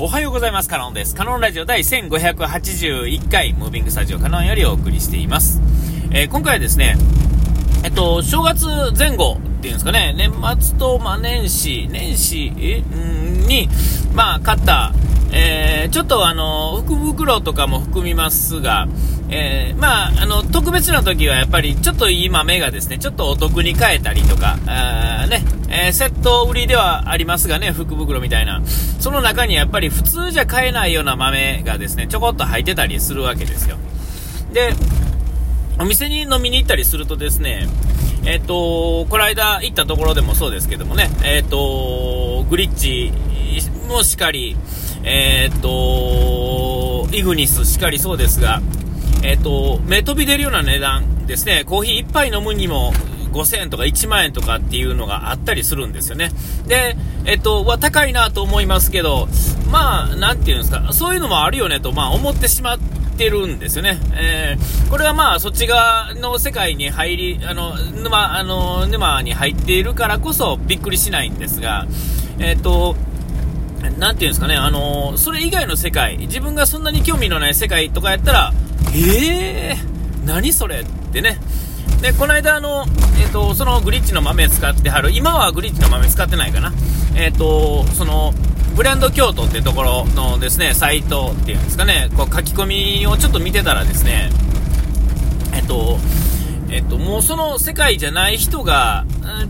おはようございます。カノンです。カノンラジオ第1581回、ムービングスタジオカノンよりお送りしています。えー、今回はですね、えっと、正月前後っていうんですかね、年末と、まあ、年始、年始、えんに、まあ、買った、えー、ちょっとあの、福袋とかも含みますが、えー、まあ、あの、特別な時はやっぱり、ちょっといい豆がですね、ちょっとお得に買えたりとか、あね、えー、セット売りではありますがね、福袋みたいな。その中にやっぱり普通じゃ買えないような豆がですね、ちょこっと入ってたりするわけですよ。で、お店に飲みに行ったりするとですね、えっ、ー、と、この間行ったところでもそうですけどもね、えっ、ー、と、グリッチもしかり、えっ、と、イグニスしかりそうですが、えっ、と、目飛び出るような値段ですね、コーヒー1杯飲むにも5000円とか1万円とかっていうのがあったりするんですよね。で、えっと、は高いなと思いますけど、まあ、なんていうんですか、そういうのもあるよねと、まあ、思ってしまってるんですよね。えー、これはまあ、そっち側の世界に入り、あの、沼、あの、沼に入っているからこそびっくりしないんですが、えっと、なていうんですかね、あのそれ以外の世界、自分がそんなに興味のない世界とかやったら、えー、何それってね、で、この間、あの、えっ、ー、と、そのグリッチの豆使ってはる、今はグリッチの豆使ってないかな。えっ、と、その、ブレンド京都っていうところのですね、サイトっていうんですかね、こう書き込みをちょっと見てたらですね、えっ、と、えっと、もうその世界じゃない人が、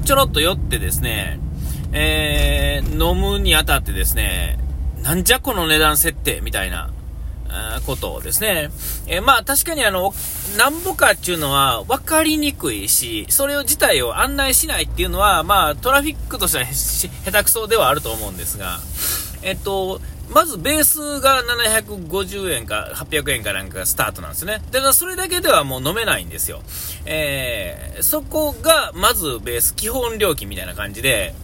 ちょろっと酔ってですね、えー、飲むにあたってですね、なんじゃこの値段設定みたいな、ことですね。えー、まあ確かにあの、なんぼかっていうのは分かりにくいし、それを自体を案内しないっていうのは、まあトラフィックとしては下手くそではあると思うんですが、えっと、まずベースが750円か800円かなんかがスタートなんですね。で、それだけではもう飲めないんですよ。えー、そこがまずベース、基本料金みたいな感じで、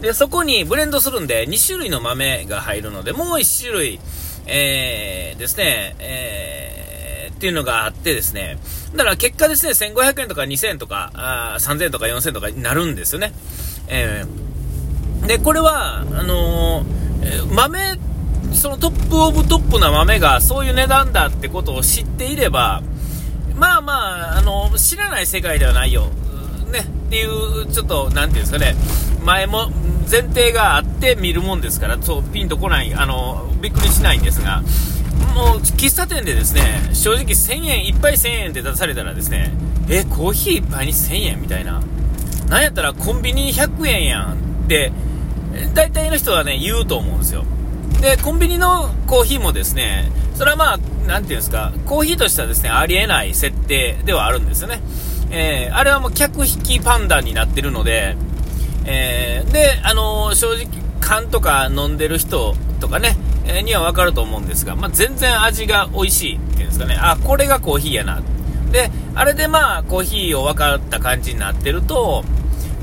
で、そこにブレンドするんで2種類の豆が入るので、もう1種類、えー、ですね、えー、っていうのがあってですね、だから結果ですね、1500円とか2000円とか、あ3000円とか4000円とかになるんですよね。えー、で、これは、あのー、豆、そのトップオブトップな豆がそういう値段だってことを知っていれば、まあまあ、あの、知らない世界ではないよ。ね、っていう、ちょっと、なんていうんですかね、前も、前提があって見るもんですから、そう、ピンとこない、あの、びっくりしないんですが、もう、喫茶店でですね、正直1000円、1杯1000円って出されたらですね、え、コーヒー1杯に1000円？みたいな。なんやったらコンビニ100円やんって、大体の人はね、言うと思うんですよ。で、コンビニのコーヒーもですね、それはまあ、なんていうんですか、コーヒーとしてはですね、ありえない設定ではあるんですよね。えー、あれはもう客引きパンダになってるので、えー、で、あのー、正直、缶とか飲んでる人とかね、え、にはわかると思うんですが、まあ、全然味が美味しいっていうんですかね、あ、これがコーヒーやな。で、あれでまあ、コーヒーを分かった感じになってると、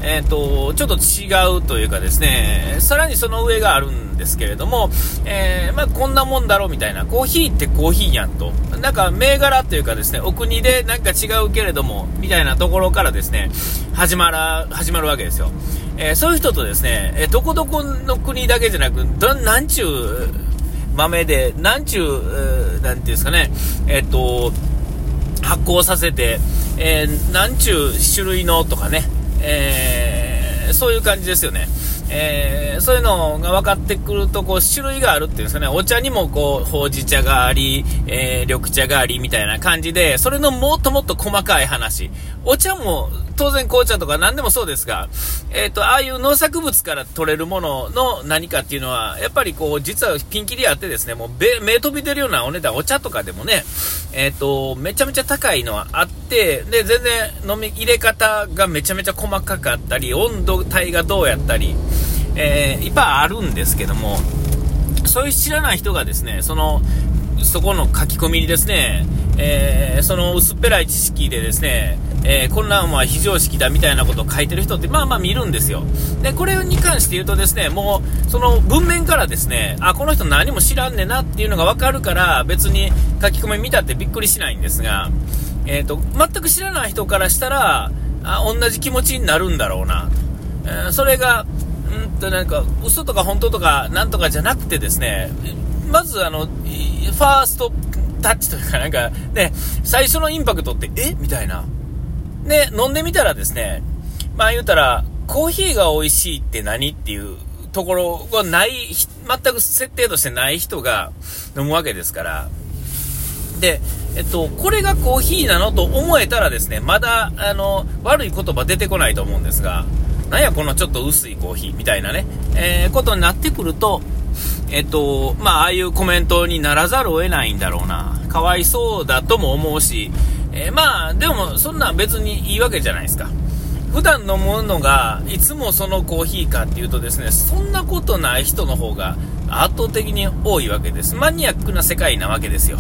えっ、と、ちょっと違うというかですね、さらにその上があるんですけれども、えー、まあ、こんなもんだろうみたいな、コーヒーってコーヒーやんと、なんか銘柄というかですね、お国でなんか違うけれども、みたいなところからですね、始まら、始まるわけですよ。えー、そういう人とですね、えどこどこの国だけじゃなく、ど、なんちゅう豆で、なんちゅう、なんていうんですかね、えっと、発酵させて、えー、なんちゅう種類のとかね、えー、そういう感じですよね。えー、そういうのが分かってくると、こう、種類があるっていうんですかね、お茶にもこう、ほうじ茶があり、えー、緑茶がありみたいな感じで、それのもっともっと細かい話。お茶も、当然紅茶とか何でもそうですが、えっ、ー、と、ああいう農作物から取れるものの何かっていうのは、やっぱりこう、実はピンキリあってですね、もう、目飛び出るようなお値段、お茶とかでもね、えっ、と、めちゃめちゃ高いのはあって、で、全然飲み入れ方がめちゃめちゃ細かかったり、温度帯がどうやったり、えー、いっぱいあるんですけども、そういう知らない人がですね、その、そこの書き込みにですね、えー、その薄っぺらい知識でですね、えー、こんなんは非常識だみたいなことを書いてる人ってまあまあ見るんですよ。で、これに関して言うとですね、もうその文面からですね、あ、この人何も知らんねんなっていうのがわかるから別に書き込み見たってびっくりしないんですが、えっ、ー、と、全く知らない人からしたら、あ、同じ気持ちになるんだろうな。えー、それが、となんか、嘘とか本当とかなんとかじゃなくてですね、まずあの、ファーストタッチというかなんか、ね、最初のインパクトって、え？みたいな。で、飲んでみたらですね、まあ言うたら、コーヒーが美味しいって何っていうところがない、全く設定としてない人が飲むわけですから。で、えっと、これがコーヒーなのと思えたらですね、まだ、あの、悪い言葉出てこないと思うんですが、なんやこのちょっと薄いコーヒーみたいなね、えー、ことになってくると、えっと、まあ、ああいうコメントにならざるを得ないんだろうな。かわいそうだとも思うし、えー、まあ、でも、そんなん別にいいわけじゃないですか。普段飲むのが、いつもそのコーヒーかっていうとですね、そんなことない人の方が圧倒的に多いわけです。マニアックな世界なわけですよ。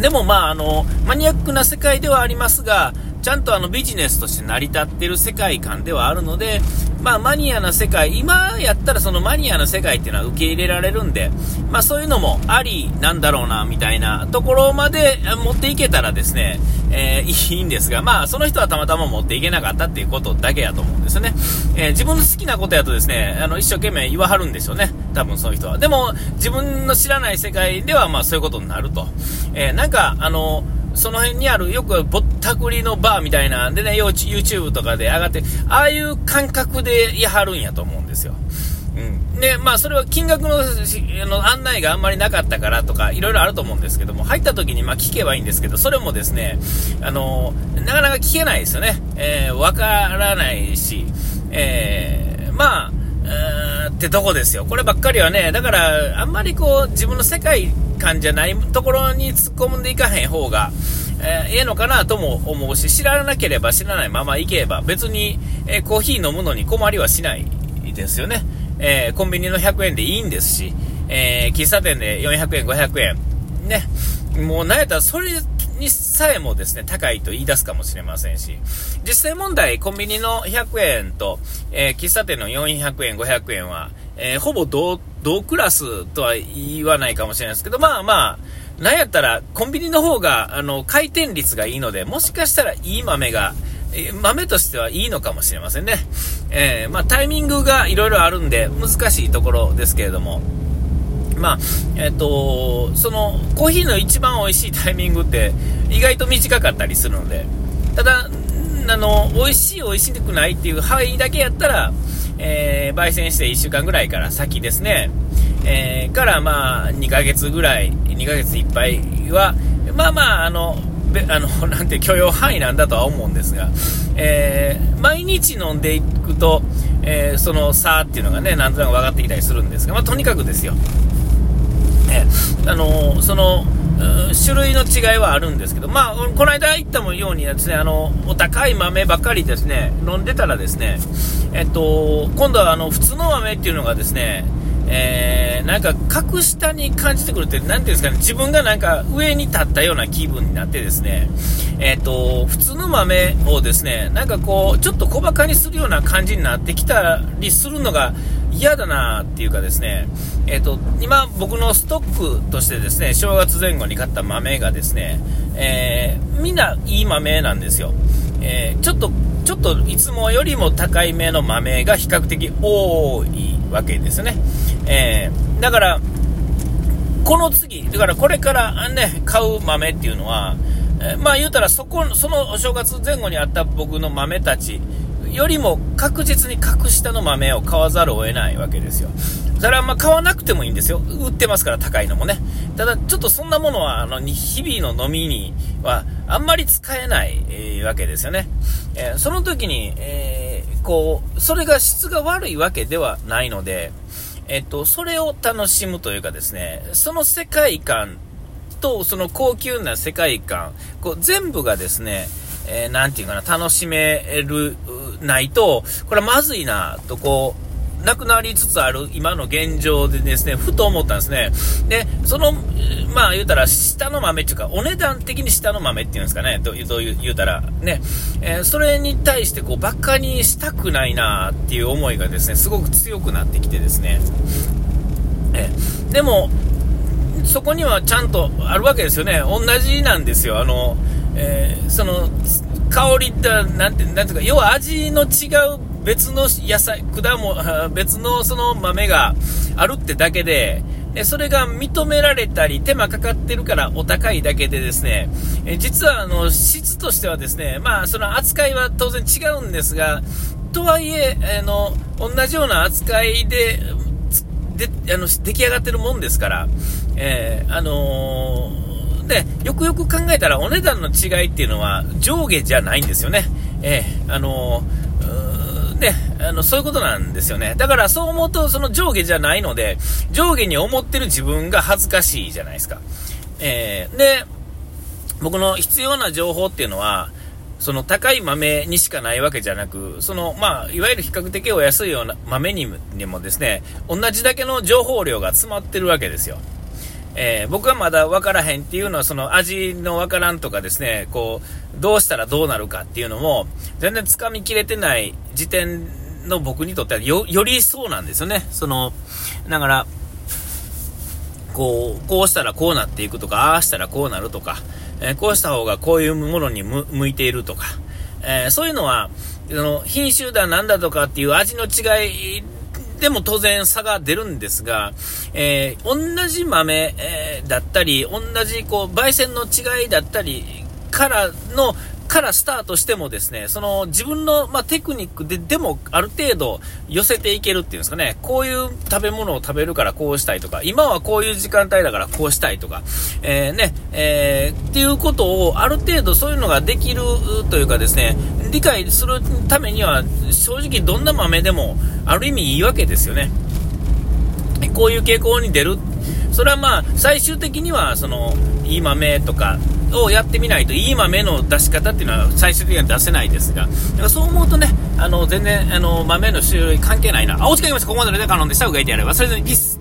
でもまあ、あの、マニアックな世界ではありますが、ちゃんとあのビジネスとして成り立ってる世界観ではあるので、まあマニアな世界、今やったらそのマニアな世界っていうのは受け入れられるんで、まあそういうのもありなんだろうな、みたいなところまで持っていけたらですね、えー、いいんですが、まあその人はたまたま持っていけなかったっていうことだけやと思うんですよね。えー、自分の好きなことやとですね、あの一生懸命言わはるんですよね。多分そういう人は。でも自分の知らない世界ではまあそういうことになると。えー、なんかあの、その辺にある、よくぼったくりのバーみたいなんでね、YouTube とかで上がって、ああいう感覚でやはるんやと思うんですよ。うん。で、まあ、それは金額のの案内があんまりなかったからとか、いろいろあると思うんですけども、入った時にま聞けばいいんですけど、それもですね、あの、なかなか聞けないですよね。えー、わからないし、えー、まあ、ってとこですよ。こればっかりはね、だから、あんまりこう、自分の世界観じゃないところに突っ込んでいかへん方が、えー、ええのかなとも思うし、知らなければ知らないまま行けば、別に、えー、コーヒー飲むのに困りはしないですよね。えー、コンビニの100円でいいんですし、え喫茶店で400円、500円、ね、もうなんやったらそれにさえもですね、高いと言い出すかもしれませんし、実際問題、コンビニの100円と、えー、喫茶店の400円、500円は、えー、ほぼ同、同クラスとは言わないかもしれないですけど、まあまあ、なんやったら、コンビニの方が、あの、回転率がいいので、もしかしたらいい豆が、え豆としてはいいのかもしれませんね。えー、まあ、タイミングがいろいろあるんで、難しいところですけれども、まあ、えっ、ー、と、その、コーヒーの一番美味しいタイミングって意外と短かったりするので、ただ、あの、美味しい美味しくないっていう範囲だけやったら、えー、焙煎して1週間ぐらいから先ですね、えー、からまあ、2ヶ月ぐらい、2ヶ月いっぱいは、まあまあ、あの、あの、なんて許容範囲なんだとは思うんですが、えー、毎日飲んでいくと、えー、その差っていうのがね、なんとなく分かってきたりするんですが、まあ、とにかくですよ、ね、あのその、種類の違いはあるんですけど、まあ、この間言ったようにですね、あの、お高い豆ばっかりですね、飲んでたらですね、えっと、今度はあの、普通の豆っていうのがですね、えー、なんか格下に感じてくるって、なんていうんですかね、自分がなんか上に立ったような気分になってですね、えっ、と、普通の豆をですね、なんかこう、ちょっと小馬鹿にするような感じになってきたりするのが嫌だなっていうかですね、えっ、と、今僕のストックとしてですね、正月前後に買った豆がですね、えー、みんないい豆なんですよ。えー、ちょっと、ちょっといつもよりも高いめの豆が比較的多いわけですね。えー、だから、この次、だからこれからね、買う豆っていうのは、え、まあ言うたらそこ、そのお正月前後にあった僕の豆たちよりも確実に格下の豆を買わざるを得ないわけですよ。それはまあ買わなくてもいいんですよ。売ってますから高いのもね。ただちょっとそんなものはあの日々の飲みにはあんまり使えない、わけですよね。えー、その時に、えー、こう、それが質が悪いわけではないので、えっと、それを楽しむというかですね、その世界観と、その高級な世界観、こう、全部がですね、えー、ていうかな、楽しめる、ないと、これはまずいな、とこう、なくなりつつある今の現状でですね、ふと思ったんですね。で、その、まあ言うたら、下の豆っていうか、お値段的に下の豆っていうんですかね、とどう言うたら、ね、えー、それに対してこう、バカにしたくないなっていう思いがですね、すごく強くなってきてですね、えー、でも、そこにはちゃんとあるわけですよね。同じなんですよ。あの、えー、その、香りって、なんて、なんていうか、要は味の違う別の野菜、果物、別のその豆があるってだけで、えそれが認められたり、手間かかってるからお高いだけでですね、え実はあの質としてはですね、まあその扱いは当然違うんですが、とはいえ、あの、同じような扱いで、で、あの、出来上がってるもんですから、えー、あのー、で、よくよく考えたらお値段の違いっていうのは上下じゃないんですよね。えー、あのー、で、あの、そういうことなんですよね。だからそう思うとその上下じゃないので、上下に思ってる自分が恥ずかしいじゃないですか。えー、で、僕の必要な情報っていうのは、その高い豆にしかないわけじゃなく、その、まあ、いわゆる比較的お安いような豆にもですね、同じだけの情報量が詰まってるわけですよ。えー、僕はまだ分からへんっていうのは、その味の分からんとかですね、こう、どうしたらどうなるかっていうのも、全然つかみきれてない時点の僕にとってはよ、よりそうなんですよね。その、だから、こう、こうしたらこうなっていくとか、ああしたらこうなるとか、えー、こうした方がこういうものに向いているとか、えー、そういうのは、その品種だなんだとかっていう味の違いでも当然差が出るんですが、えー、同じ豆、えー、だったり、同じこう焙煎の違いだったりからのからスタートしてもですね、その自分の、まあ、テクニックで、でもある程度寄せていけるっていうんですかね、こういう食べ物を食べるからこうしたいとか、今はこういう時間帯だからこうしたいとか、えー、ね、えー、っていうことをある程度そういうのができるというかですね、理解するためには正直どんな豆でもある意味いいわけですよね。こういう傾向に出る。それはまあ、最終的には、その、いい豆とか、をやってみないと、いい豆の出し方っていうのは最終的には出せないですが、だからそう思うとね、あの、全然、あの、豆の種類関係ないな。あ、お時間ありました。ここまでのね、カノンでした。うがいてやれ忘れずに、ピース